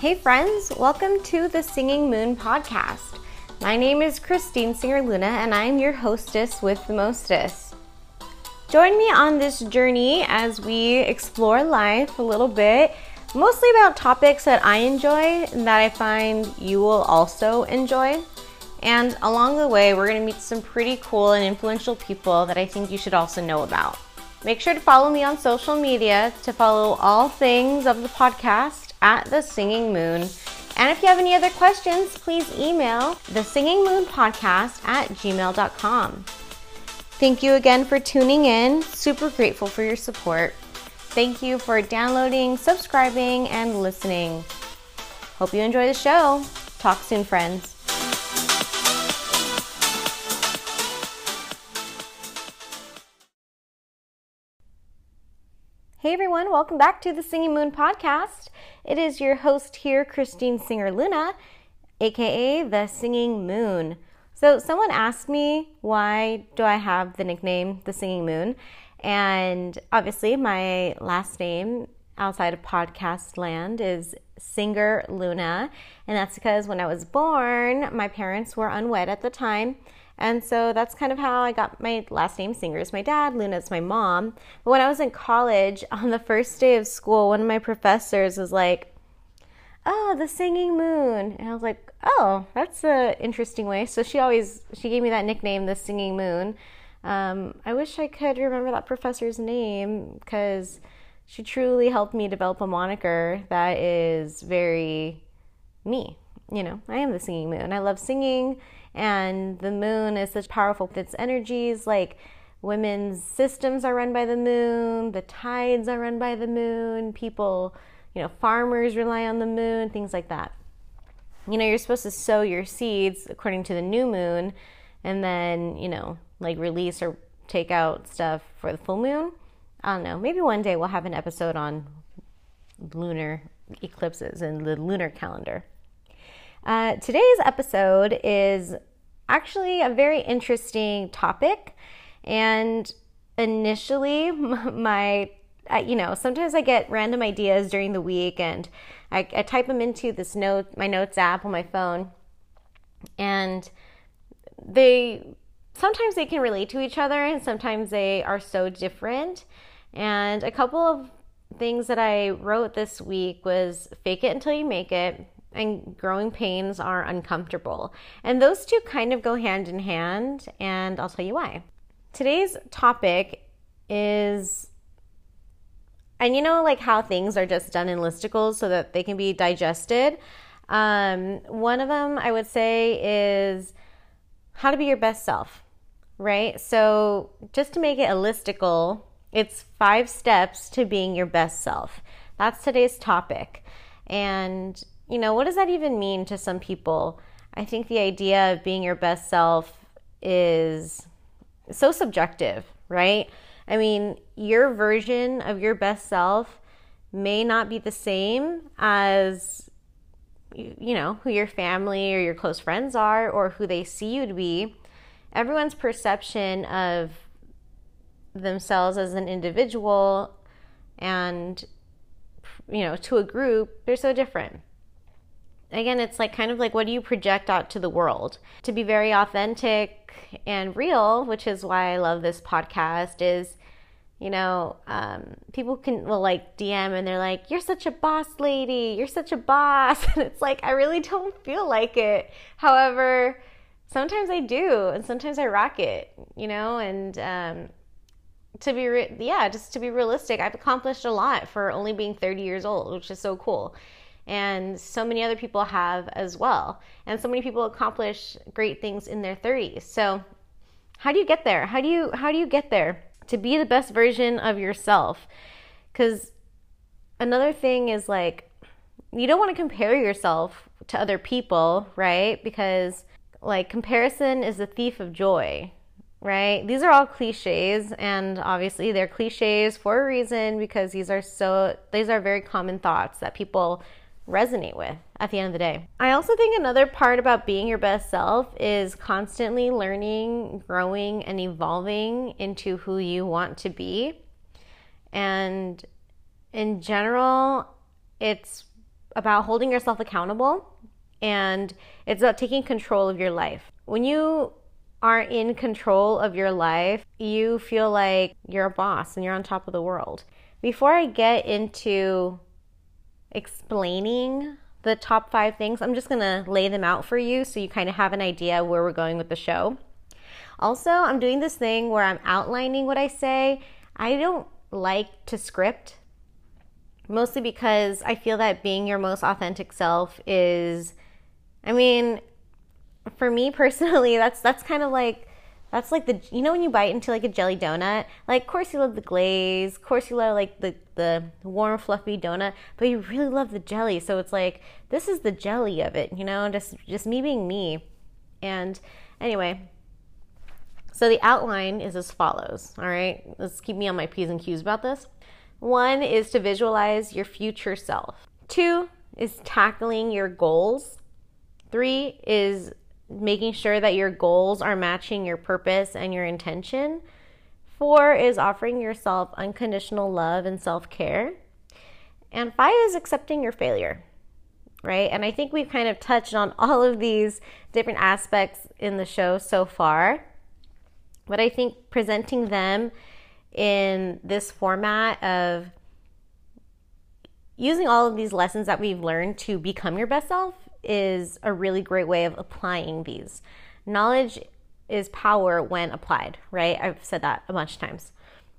Hey, friends, welcome to the Singing Moon podcast. My name is Christine Singer Luna, and I'm your hostess with the mostest. Join me on this journey as we explore life a little bit, mostly about topics that I enjoy and that I find you will also enjoy. And along the way, we're going to meet some pretty cool and influential people that I think you should also know about. Make sure to follow me on social media to follow all things of the podcast at the Singing Moon. And if you have any other questions, please email the Singing Moon Podcast at gmail.com. Thank you again for tuning in. Super grateful for your support. Thank you for downloading, subscribing, and listening. Hope you enjoy the show. Talk soon, friends. Hey everyone, welcome back to the Singing Moon podcast. It is your host here, Christine Singer Luna, aka the Singing Moon. So, someone asked me why do I have the nickname the Singing Moon? And obviously, my last name outside of podcast land is Singer Luna. And that's because when I was born, my parents were unwed at the time. And so that's kind of how I got my last name Singer is my dad, Luna is my mom. But when I was in college, on the first day of school, one of my professors was like, Oh, the singing moon. And I was like, Oh, that's an interesting way. So she always she gave me that nickname, the singing moon. Um, I wish I could remember that professor's name because she truly helped me develop a moniker that is very me. You know, I am the singing moon. I love singing and the moon is such powerful its energies. Like women's systems are run by the moon the tides are run by the moon people you know farmers rely on the moon things like that. You know you're supposed to sow your seeds according to the new moon and then you know like release or take out stuff for the full moon. I don't know maybe one day we'll have an episode on lunar eclipses and the lunar calendar uh, today's episode is actually a very interesting topic. And initially, my, you know, sometimes I get random ideas during the week and I, I type them into this note, my notes app on my phone. And they, sometimes they can relate to each other and sometimes they are so different. And a couple of things that I wrote this week was fake it until you make it and growing pains are uncomfortable. And those two kind of go hand in hand, and I'll tell you why. Today's topic is and you know like how things are just done in listicles so that they can be digested um, one of them i would say is how to be your best self right so just to make it a listicle it's five steps to being your best self that's today's topic and you know, what does that even mean to some people? I think the idea of being your best self is so subjective, right? I mean, your version of your best self may not be the same as you know, who your family or your close friends are or who they see you to be. Everyone's perception of themselves as an individual and you know, to a group, they're so different again, it's like kind of like what do you project out to the world? To be very authentic and real, which is why I love this podcast, is you know, um, people can will like DM and they're like, "You're such a boss lady. You're such a boss," and it's like I really don't feel like it. However, sometimes I do, and sometimes I rock it. You know, and um, to be re- yeah, just to be realistic, I've accomplished a lot for only being 30 years old, which is so cool and so many other people have as well. And so many people accomplish great things in their 30s. So, how do you get there? How do you how do you get there to be the best version of yourself? Cuz another thing is like you don't want to compare yourself to other people, right? Because like comparison is the thief of joy, right? These are all cliches, and obviously they're cliches for a reason because these are so, these are very common thoughts that people resonate with at the end of the day. I also think another part about being your best self is constantly learning, growing, and evolving into who you want to be. And in general, it's about holding yourself accountable and it's about taking control of your life. When you are in control of your life, you feel like you're a boss and you're on top of the world. Before I get into explaining the top five things, I'm just gonna lay them out for you so you kind of have an idea where we're going with the show. Also, I'm doing this thing where I'm outlining what I say. I don't like to script, mostly because I feel that being your most authentic self is, I mean, for me personally, that's that's kind of like that's like the you know when you bite into like a jelly donut, like of course you love the glaze, of course you love like the the warm fluffy donut, but you really love the jelly. So it's like this is the jelly of it, you know, just just me being me. And anyway, so the outline is as follows. All right, let's keep me on my p's and q's about this. One is to visualize your future self. Two is tackling your goals. Three is making sure that your goals are matching your purpose and your intention. Four is offering yourself unconditional love and self care. And five is accepting your failure, right? And I think we've kind of touched on all of these different aspects in the show so far. But I think presenting them in this format of using all of these lessons that we've learned to become your best self is a really great way of applying these. Knowledge is power when applied, right? I've said that a bunch of times.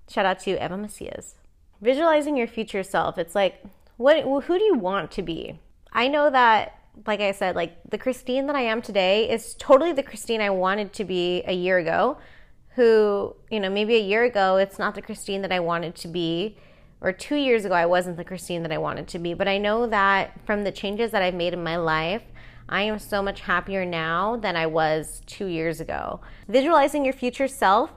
Shout out to Eva Macias. Visualizing your future self. It's like, what? Who do you want to be? I know that, like I said, like the Christine that I am today is totally the Christine I wanted to be a year ago. Who, you know, maybe a year ago, it's not the Christine that I wanted to be or two years ago, I wasn't the Christine that I wanted to be. But I know that from the changes that I've made in my life, I am so much happier now than I was two years ago. Visualizing your future self,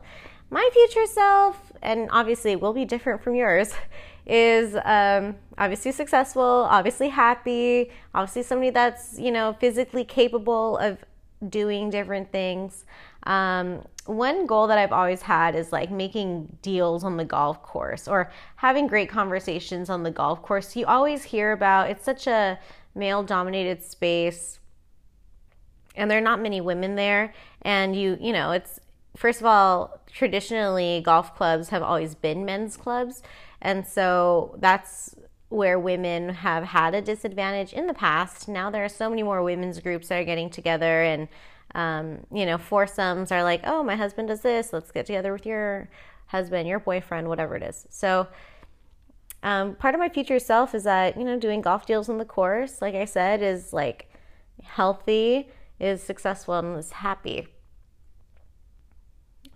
my future self, and obviously will be different from yours, is um, obviously successful, obviously happy, obviously somebody that's, you know, physically capable of doing different things. Um, one goal that I've always had is like making deals on the golf course or having great conversations on the golf course. You always hear about it's such a male dominated space and there are not many women there and you you know it's first of all traditionally golf clubs have always been men's clubs and so that's where women have had a disadvantage in the past now there are so many more women's groups that are getting together and um, you know, foursomes are like, oh, my husband does this. Let's get together with your husband, your boyfriend, whatever it is. So, um, part of my future self is that, you know, doing golf deals on the course, like I said, is like healthy, is successful, and is happy.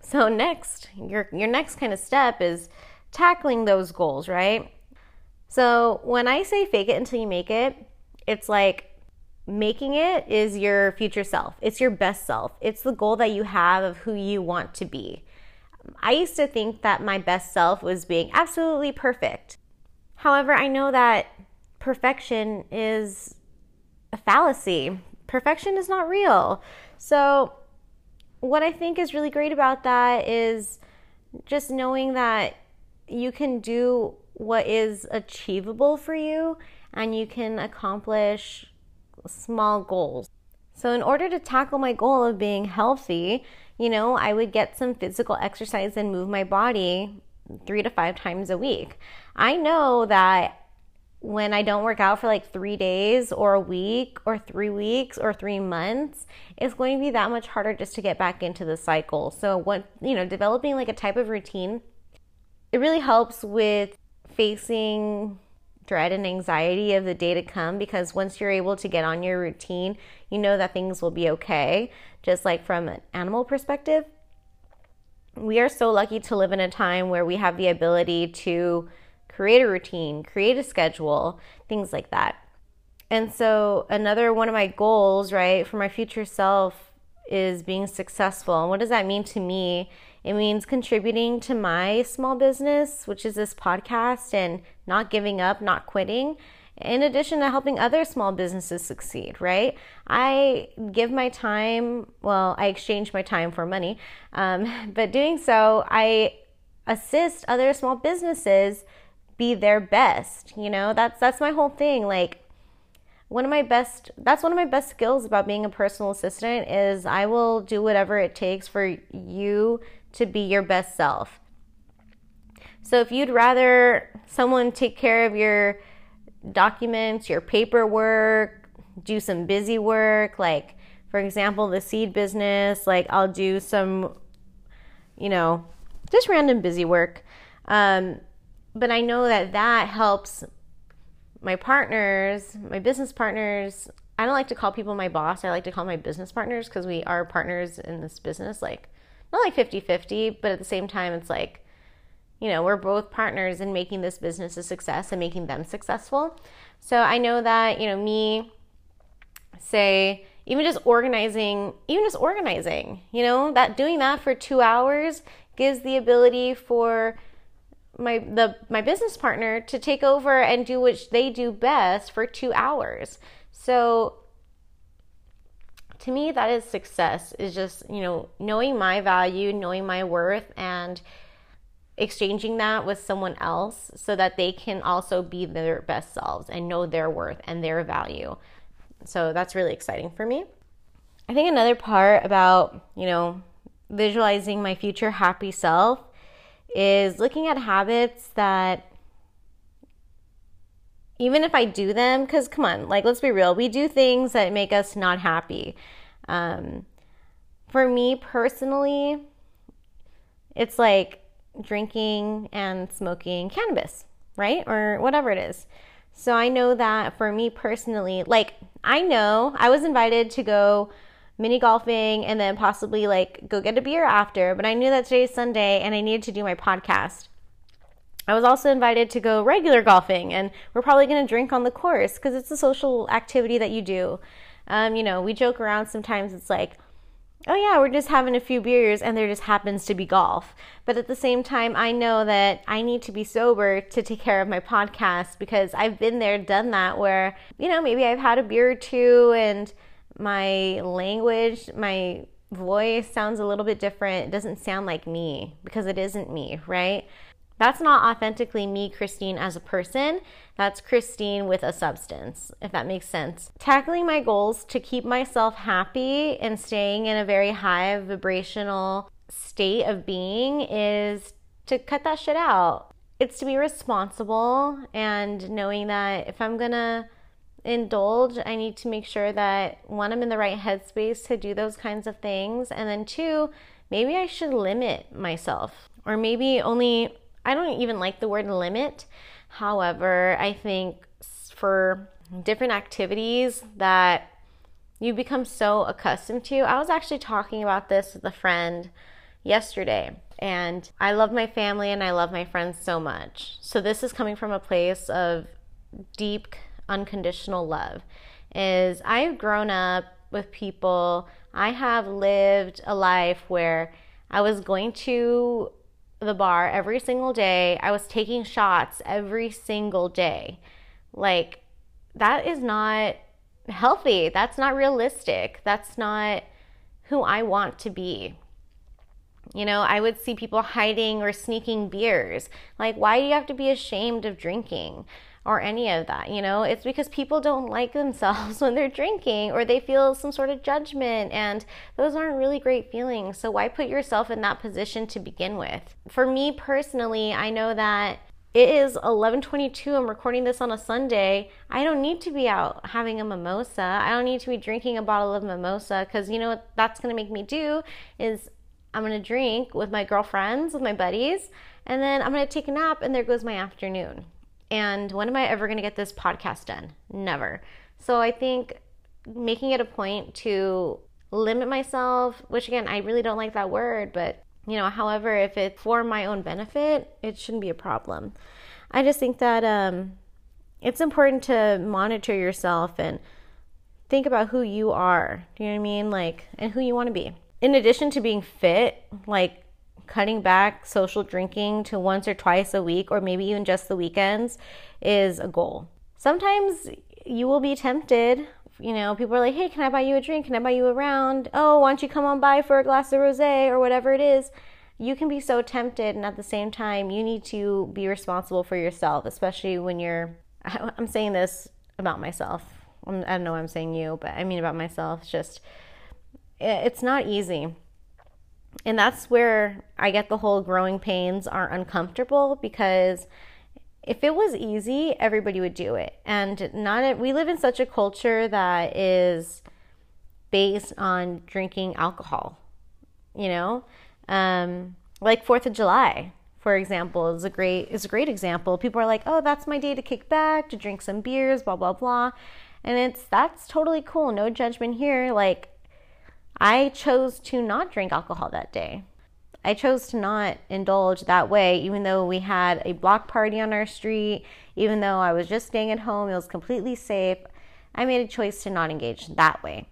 So, next, your, your next kind of step is tackling those goals, right? So, when I say fake it until you make it, it's like making it is your future self. It's your best self. It's the goal that you have of who you want to be. I used to think that my best self was being absolutely perfect. However, I know that perfection is a fallacy. Perfection is not real. So, what I think is really great about that is just knowing that you can do what is achievable for you and you can accomplish small goals. So, in order to tackle my goal of being healthy, you know, I would get some physical exercise and move my body three to five times a week. I know that when I don't work out for like three days or a week or three weeks or three months, it's going to be that much harder just to get back into the cycle. So, what, you know, developing like a type of routine, it really helps with facing dread and anxiety of the day to come because once you're able to get on your routine, you know that things will be okay. Just like from an animal perspective, we are so lucky to live in a time where we have the ability to create a routine, create a schedule, things like that. And so, another one of my goals, right, for my future self is being successful. And what does that mean to me? It means contributing to my small business, which is this podcast, and not giving up, not quitting. In addition to helping other small businesses succeed, right? I give my time, well, I exchange my time for money, um, but doing so, I assist other small businesses be their best. You know, that's that's my whole thing. Like, one of my best that's one of my best skills about being a personal assistant is I will do whatever it takes for you to be your best self. So if you'd rather someone take care of your documents, your paperwork, do some busy work, like for example, the seed business, like I'll do some, you know, just random busy work. Um, but I know that that helps my partners, my business partners. I don't like to call people my boss. I like to call my business partners because we are partners in this business. Like, not like 50 50, but at the same time, it's like, you know, we're both partners in making this business a success and making them successful. So I know that, you know, me, say, even just organizing, even just organizing, you know, that doing that for two hours gives the ability for my the my business partner to take over and do what they do best for 2 hours. So to me that is success is just, you know, knowing my value, knowing my worth and exchanging that with someone else so that they can also be their best selves and know their worth and their value. So that's really exciting for me. I think another part about, you know, visualizing my future happy self is looking at habits that even if I do them, because come on, like let's be real, we do things that make us not happy. Um, for me personally, it's like drinking and smoking cannabis, right? Or whatever it is. So I know that for me personally, like I know I was invited to go mini golfing and then possibly like go get a beer after, but I knew that today's Sunday and I needed to do my podcast. I was also invited to go regular golfing and we're probably going to drink on the course because it's a social activity that you do. Um, you know, we joke around sometimes, it's like, oh yeah, we're just having a few beers and there just happens to be golf. But at the same time, I know that I need to be sober to take care of my podcast because I've been there, done that where, you know, maybe I've had a beer or two and my language, my voice sounds a little bit different. It doesn't sound like me because it isn't me, right? That's not authentically me, Christine, as a person. That's Christine with a substance, if that makes sense. Tackling my goals to keep myself happy and staying in a very high vibrational state of being is to cut that shit out. It's to be responsible and knowing that if I'm gonna indulge, I need to make sure that one, I'm in the right headspace to do those kinds of things. And then two, maybe I should limit myself. Or maybe only, I don't even like the word limit. However, I think for different activities that you become so accustomed to, I was actually talking about this with a friend yesterday. And I love my family and I love my friends so much. So, this is coming from a place of deep unconditional love is I've grown up with people, I have lived a life where I was going to the bar every single day. I was taking shots every single day. Like, that is not healthy. That's not realistic. That's not who I want to be. You know, I would see people hiding or sneaking beers. Like, why do you have to be ashamed of drinking? Or any of that. You know, it's because people don't like themselves when they're drinking or they feel some sort of judgment, and those aren't really great feelings. So, why put yourself in that position to begin with? For me personally, I know that it is 11:22 I'm recording this on a Sunday. I don't need to be out having a mimosa. I don't need to be drinking a bottle of mimosa cuz you know what that's going to make me do is I'm going to drink with my girlfriends, with my buddies, and then I'm going to take a nap and there goes my afternoon. And when am I ever going to get this podcast done? Never. So I think making it a point to limit myself, which again, I really don't like that word, but you know, however, if it's for my own benefit, it shouldn't be a problem. I just think that um, it's important to monitor yourself and think about who you are. Do you know what I mean? Like, and who you want to be. In addition to being fit, like cutting back social drinking to once or twice a week, or maybe even just the weekends, is a goal. Sometimes you will be tempted. You know, people are like, hey, can I buy you a drink? Can I buy you a round? Oh, why don't you come on by for a glass of rose or whatever it is? You can be so tempted, and at the same time, you need to be responsible for yourself, especially when you're. I'm saying this about myself I don't know why I'm saying you, but I mean about myself. It's just, eh, it's not easy. And that's where I get the whole growing pains are uncomfortable because if it was easy, everybody would do it. And not we live in such a culture that is based on drinking alcohol. You know, um, like Fourth of July, for example, is a great is a great example. People are like, "Oh, that's my day to kick back, to drink some beers, blah blah blah," and it's that's totally cool. No judgment here. Like, I chose to not drink alcohol that day. I chose to not indulge that way, even though we had a block party on our street, even though I was just staying at home, it was completely safe. I made a choice to not engage that way.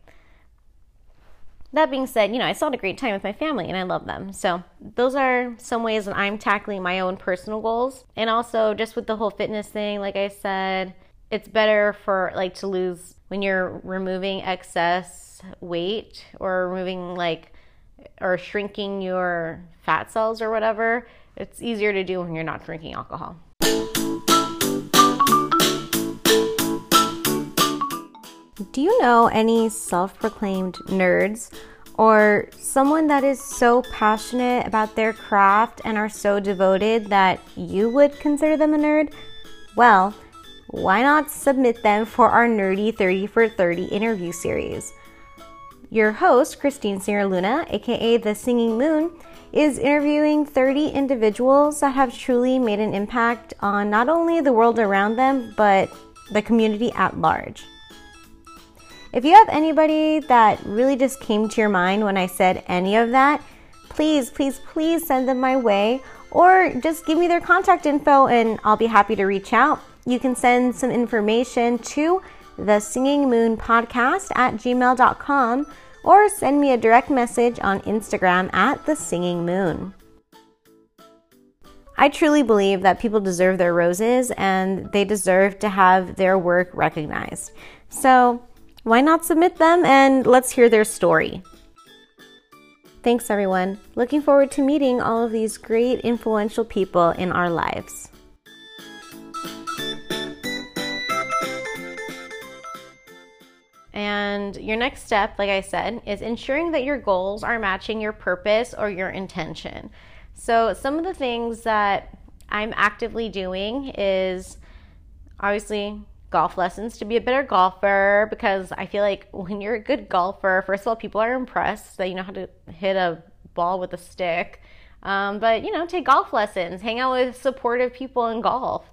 That being said, you know, I still had a great time with my family and I love them. So, those are some ways that I'm tackling my own personal goals. And also, just with the whole fitness thing, like I said, it's better for like to lose when you're removing excess weight or removing like or shrinking your fat cells or whatever, it's easier to do when you're not drinking alcohol. Do you know any self proclaimed nerds or someone that is so passionate about their craft and are so devoted that you would consider them a nerd? Well, why not submit them for our Nerdy 30 for 30 interview series? Your host, Christine Singer Luna, aka The Singing Moon, is interviewing 30 individuals that have truly made an impact on not only the world around them, but the community at large. If you have anybody that really just came to your mind when I said any of that, please, please, please send them my way or just give me their contact info and I'll be happy to reach out. You can send some information to the Singing Moon podcast at gmail.com or send me a direct message on Instagram at the Singing Moon. I truly believe that people deserve their roses and they deserve to have their work recognized. So, why not submit them and let's hear their story? Thanks, everyone. Looking forward to meeting all of these great, influential people in our lives. And your next step, like I said, is ensuring that your goals are matching your purpose or your intention. So, some of the things that I'm actively doing is obviously golf lessons to be a better golfer because I feel like when you're a good golfer, first of all, people are impressed that you know how to hit a ball with a stick. Um, but you know, take golf lessons, hang out with supportive people in golf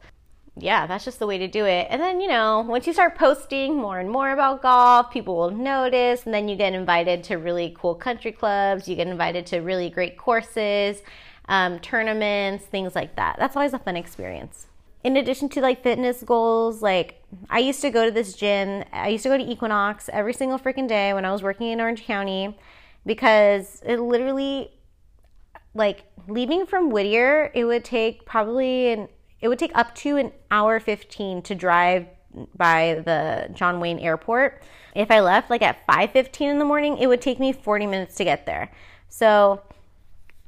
yeah, that's just the way to do it. And then, you know, once you start posting more and more about golf, people will notice, and then you get invited to really cool country clubs, you get invited to really great courses, um, tournaments, things like that. That's always a fun experience. In addition to like fitness goals, like I used to go to this gym, I used to go to Equinox every single freaking day when I was working in Orange County because it literally, like leaving from Whittier, it would take probably an it would take up to an hour 15 to drive by the John Wayne Airport. If I left like at 5:15 in the morning, it would take me 40 minutes to get there. So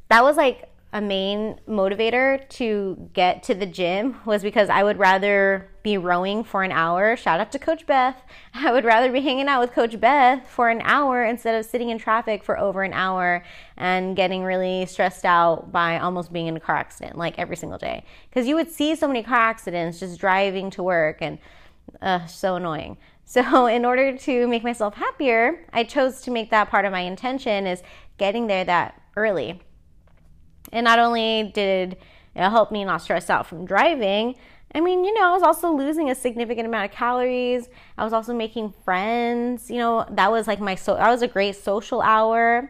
that was like a main motivator to get to the gym was because I would rather be rowing for an hour. Shout out to Coach Beth. I would rather be hanging out with Coach Beth for an hour instead of sitting in traffic for over an hour and getting really stressed out by almost being in a car accident like every single day. Because you would see so many car accidents just driving to work and uh, so annoying. So, in order to make myself happier, I chose to make that part of my intention is getting there that early. And not only did it help me not stress out from driving, I mean, you know, I was also losing a significant amount of calories. I was also making friends. You know, that was like my so that was a great social hour.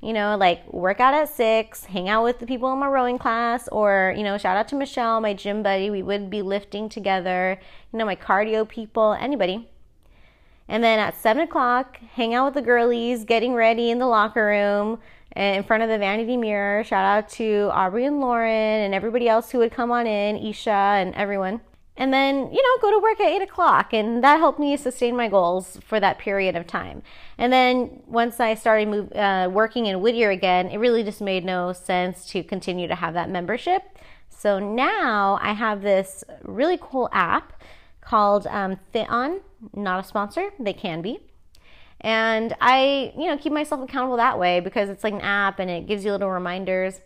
You know, like work out at six, hang out with the people in my rowing class, or you know, shout out to Michelle, my gym buddy. We would be lifting together. You know, my cardio people, anybody. And then at seven o'clock, hang out with the girlies, getting ready in the locker room, in front of the vanity mirror. Shout out to Aubrey and Lauren and everybody else who would come on in, Isha and everyone. And then, you know, go to work at 8 o'clock. And that helped me sustain my goals for that period of time. And then once I started move, uh, working in Whittier again, it really just made no sense to continue to have that membership. So now I have this really cool app called um, FitOn. Not a sponsor, they can be. And I, you know, keep myself accountable that way because it's like an app and it gives you little reminders.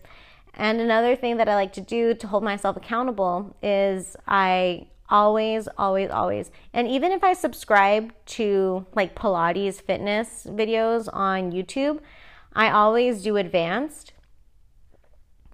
And another thing that I like to do to hold myself accountable is I always, always, always, and even if I subscribe to like Pilates fitness videos on YouTube, I always do advanced.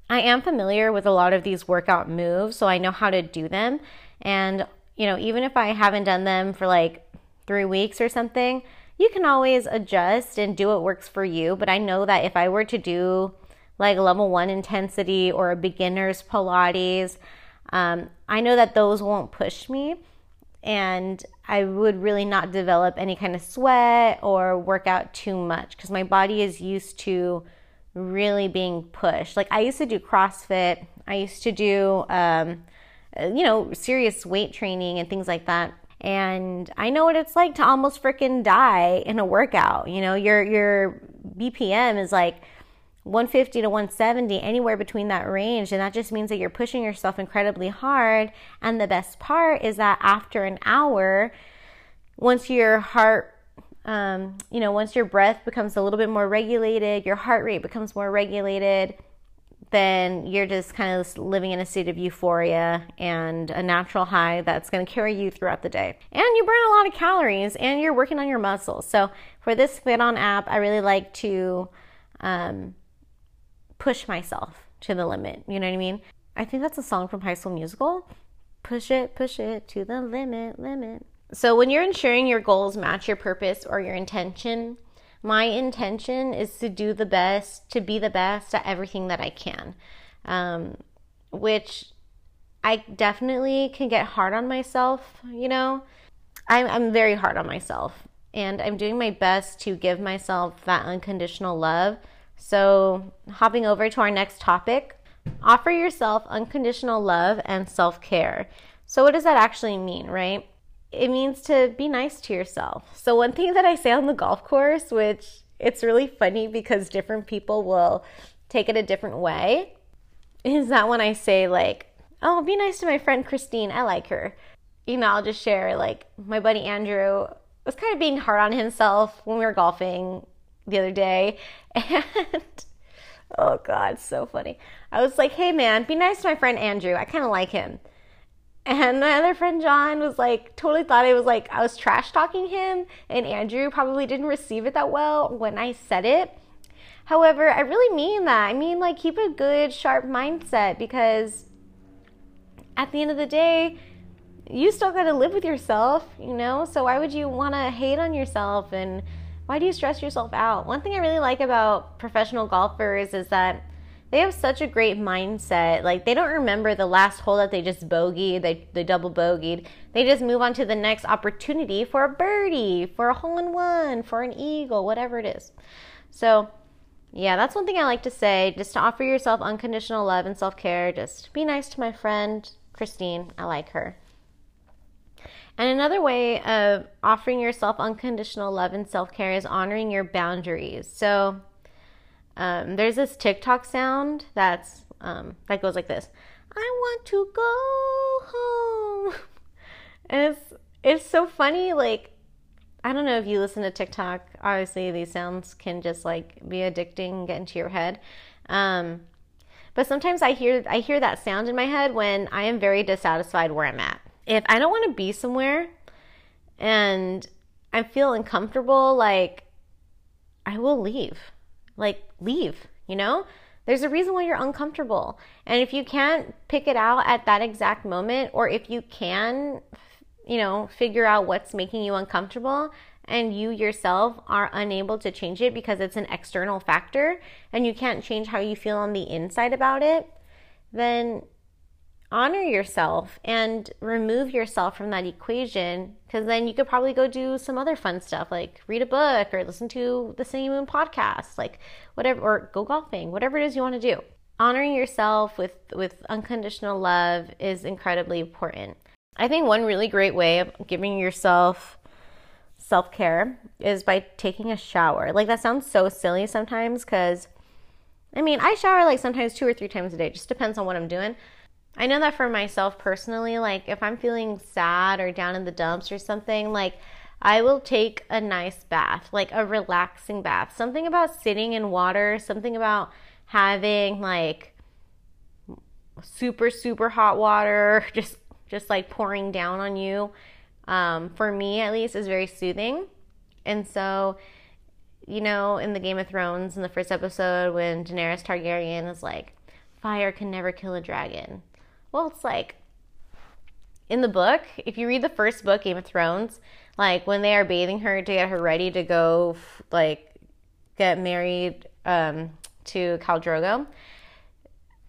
I am familiar with a lot of these workout moves, so I know how to do them. And, you know, even if I haven't done them for like three weeks or something, you can always adjust and do what works for you. But I know that if I were to do like level one intensity or a beginner's Pilates, um, I know that those won't push me and I would really not develop any kind of sweat or work out too much because my body is used to really being pushed. Like I used to do CrossFit, I used to do, um, you know, serious weight training and things like that and I know what it's like to almost freaking die in a workout. You know, your your BPM is like 150 to 170, anywhere between that range, and that just means that you're pushing yourself incredibly hard. And the best part is that after an hour, once your heart um, you know, once your breath becomes a little bit more regulated, your heart rate becomes more regulated, then you're just kind of living in a state of euphoria and a natural high that's going to carry you throughout the day. And you burn a lot of calories and you're working on your muscles. So for this FitOn app, I really like to um, push myself to the limit. You know what I mean? I think that's a song from High School Musical. Push it, push it to the limit, limit. So when you're ensuring your goals match your purpose or your intention, my intention is to do the best, to be the best at everything that I can, um, which I definitely can get hard on myself, you know. I'm, I'm very hard on myself, and I'm doing my best to give myself that unconditional love. So, hopping over to our next topic offer yourself unconditional love and self care. So, what does that actually mean, right? It means to be nice to yourself. So, one thing that I say on the golf course, which it's really funny because different people will take it a different way, is that when I say, like, oh, be nice to my friend Christine, I like her. You know, I'll just share, like, my buddy Andrew was kind of being hard on himself when we were golfing the other day. And oh, God, so funny. I was like, hey, man, be nice to my friend Andrew. I kind of like him. And my other friend John was like, totally thought it was like I was trash talking him, and Andrew probably didn't receive it that well when I said it. However, I really mean that. I mean, like, keep a good, sharp mindset because at the end of the day, you still got to live with yourself, you know? So, why would you want to hate on yourself and why do you stress yourself out? One thing I really like about professional golfers is that they have such a great mindset. Like they don't remember the last hole that they just bogeyed, they, they double bogeyed. They just move on to the next opportunity for a birdie, for a hole in one, for an eagle, whatever it is. So, yeah, that's one thing I like to say. Just to offer yourself unconditional love and self care. Just be nice to my friend Christine. I like her. And another way of offering yourself unconditional love and self care is honoring your boundaries. So, um, there's this TikTok sound that's um, that goes like this: "I want to go home," and it's it's so funny. Like I don't know if you listen to TikTok. Obviously, these sounds can just like be addicting, get into your head. Um, but sometimes I hear I hear that sound in my head when I am very dissatisfied where I'm at. If I don't want to be somewhere and I feel uncomfortable, like I will leave like leave, you know? There's a reason why you're uncomfortable. And if you can't pick it out at that exact moment, or if you can, you know, figure out what's making you uncomfortable and you yourself are unable to change it because it's an external factor and you can't change how you feel on the inside about it, then honor yourself and remove yourself from that equation because then you could probably go do some other fun stuff like read a book or listen to the Singing Moon podcast, like whatever, or go golfing, whatever it is you want to do. Honoring yourself with, with unconditional love is incredibly important. I think one really great way of giving yourself self care is by taking a shower. Like that sounds so silly sometimes because I mean, I shower like sometimes two or three times a day, just depends on what I'm doing. I know that for myself personally, like if I'm feeling sad or down in the dumps or something, like I will take a nice bath, like a relaxing bath. Something about sitting in water, something about having like super super hot water just just like pouring down on you um, for me at least is very soothing and so you know in the game of thrones in the first episode when daenerys targaryen is like fire can never kill a dragon well it's like in the book if you read the first book game of thrones like when they are bathing her to get her ready to go like get married um, to Khal Drogo.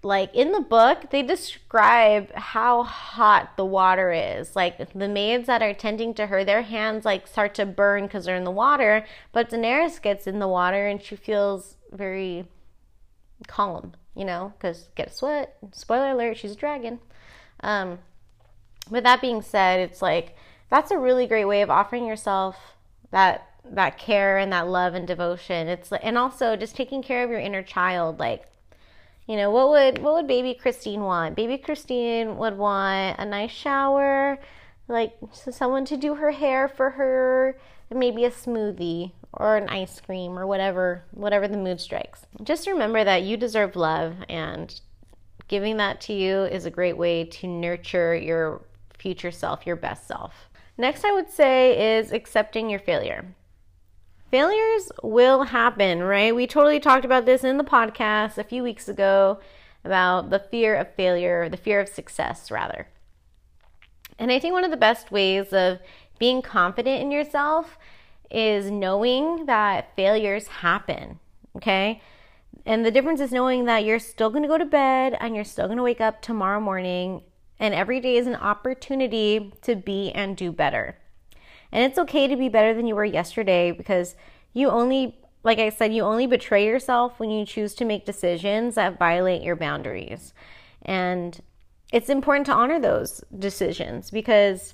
Like in the book, they describe how hot the water is. Like the maids that are tending to her, their hands like start to burn because they're in the water. But Daenerys gets in the water and she feels very calm, you know, because get a sweat. Spoiler alert, she's a dragon. Um, with that being said, it's like that's a really great way of offering yourself that that care and that love and devotion. It's and also just taking care of your inner child like you know, what would what would baby Christine want? Baby Christine would want a nice shower, like someone to do her hair for her, maybe a smoothie or an ice cream or whatever whatever the mood strikes. Just remember that you deserve love and giving that to you is a great way to nurture your future self, your best self. Next, I would say is accepting your failure. Failures will happen, right? We totally talked about this in the podcast a few weeks ago about the fear of failure, the fear of success, rather. And I think one of the best ways of being confident in yourself is knowing that failures happen, okay? And the difference is knowing that you're still going to go to bed and you're still going to wake up tomorrow morning and every day is an opportunity to be and do better. And it's okay to be better than you were yesterday because you only, like I said, you only betray yourself when you choose to make decisions that violate your boundaries. And it's important to honor those decisions because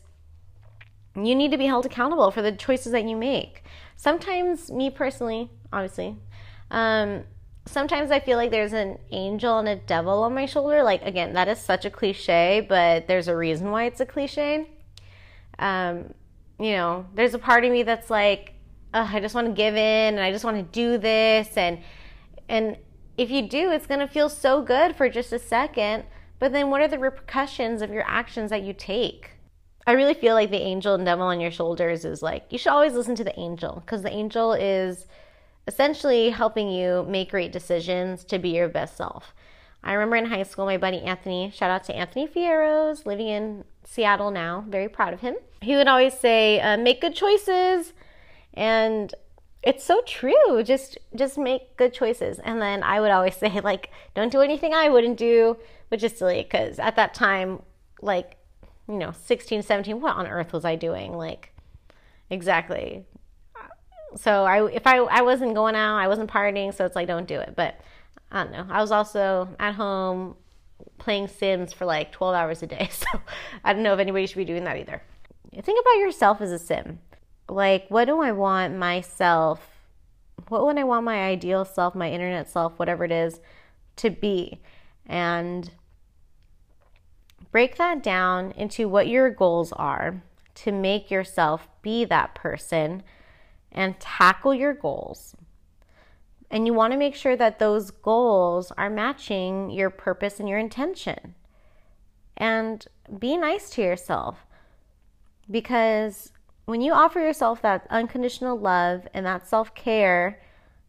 you need to be held accountable for the choices that you make. Sometimes, me personally, obviously, um, sometimes I feel like there's an angel and a devil on my shoulder. Like, again, that is such a cliche, but there's a reason why it's a cliche. Um, you know, there's a part of me that's like, I just want to give in and I just want to do this. And, and if you do, it's going to feel so good for just a second. But then what are the repercussions of your actions that you take? I really feel like the angel and devil on your shoulders is like, you should always listen to the angel because the angel is essentially helping you make great decisions to be your best self. I remember in high school, my buddy Anthony, shout out to Anthony Fierros, living in Seattle now, very proud of him. He would always say, uh, make good choices. And it's so true. Just, just make good choices. And then I would always say, like, don't do anything I wouldn't do, which is silly because at that time, like, you know, 16, 17, what on earth was I doing? Like, exactly so I if I I wasn't going out, I wasn't partying, so it's like don't do it. But I don't know. I was also at home playing Sims for like 12 hours a day. So I don't know if anybody should be doing that either. Think about yourself as a sim. Like what do I want myself what would I want my ideal self, my internet self, whatever it is to be? And break that down into what your goals are to make yourself be that person and tackle your goals. And you want to make sure that those goals are matching your purpose and your intention. And be nice to yourself because when you offer yourself that unconditional love and that self care,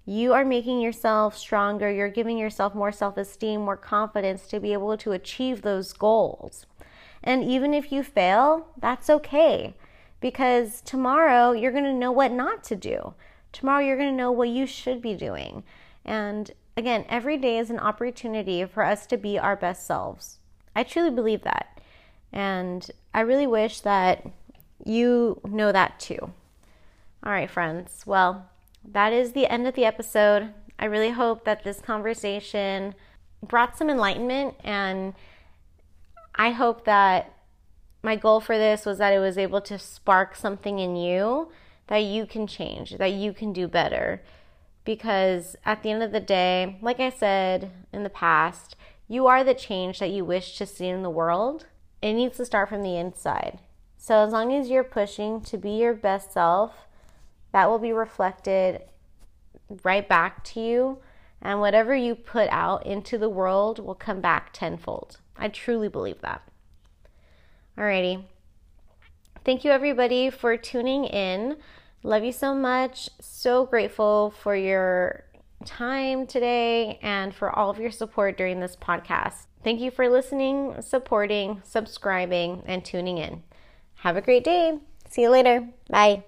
you are making yourself stronger. You're giving yourself more self esteem, more confidence to be able to achieve those goals. And even if you fail, that's okay because tomorrow you're going to know what not to do. Tomorrow you're going to know what you should be doing. And again, every day is an opportunity for us to be our best selves. I truly believe that. And I really wish that you know that too. All right, friends. Well, that is the end of the episode. I really hope that this conversation brought some enlightenment and I hope that my goal for this was that it was able to spark something in you that you can change, that you can do better. Because at the end of the day, like I said in the past, you are the change that you wish to see in the world. It needs to start from the inside. So, as long as you're pushing to be your best self, that will be reflected right back to you. And whatever you put out into the world will come back tenfold. I truly believe that. Alrighty. Thank you, everybody, for tuning in. Love you so much. So grateful for your time today and for all of your support during this podcast. Thank you for listening, supporting, subscribing, and tuning in. Have a great day. See you later. Bye.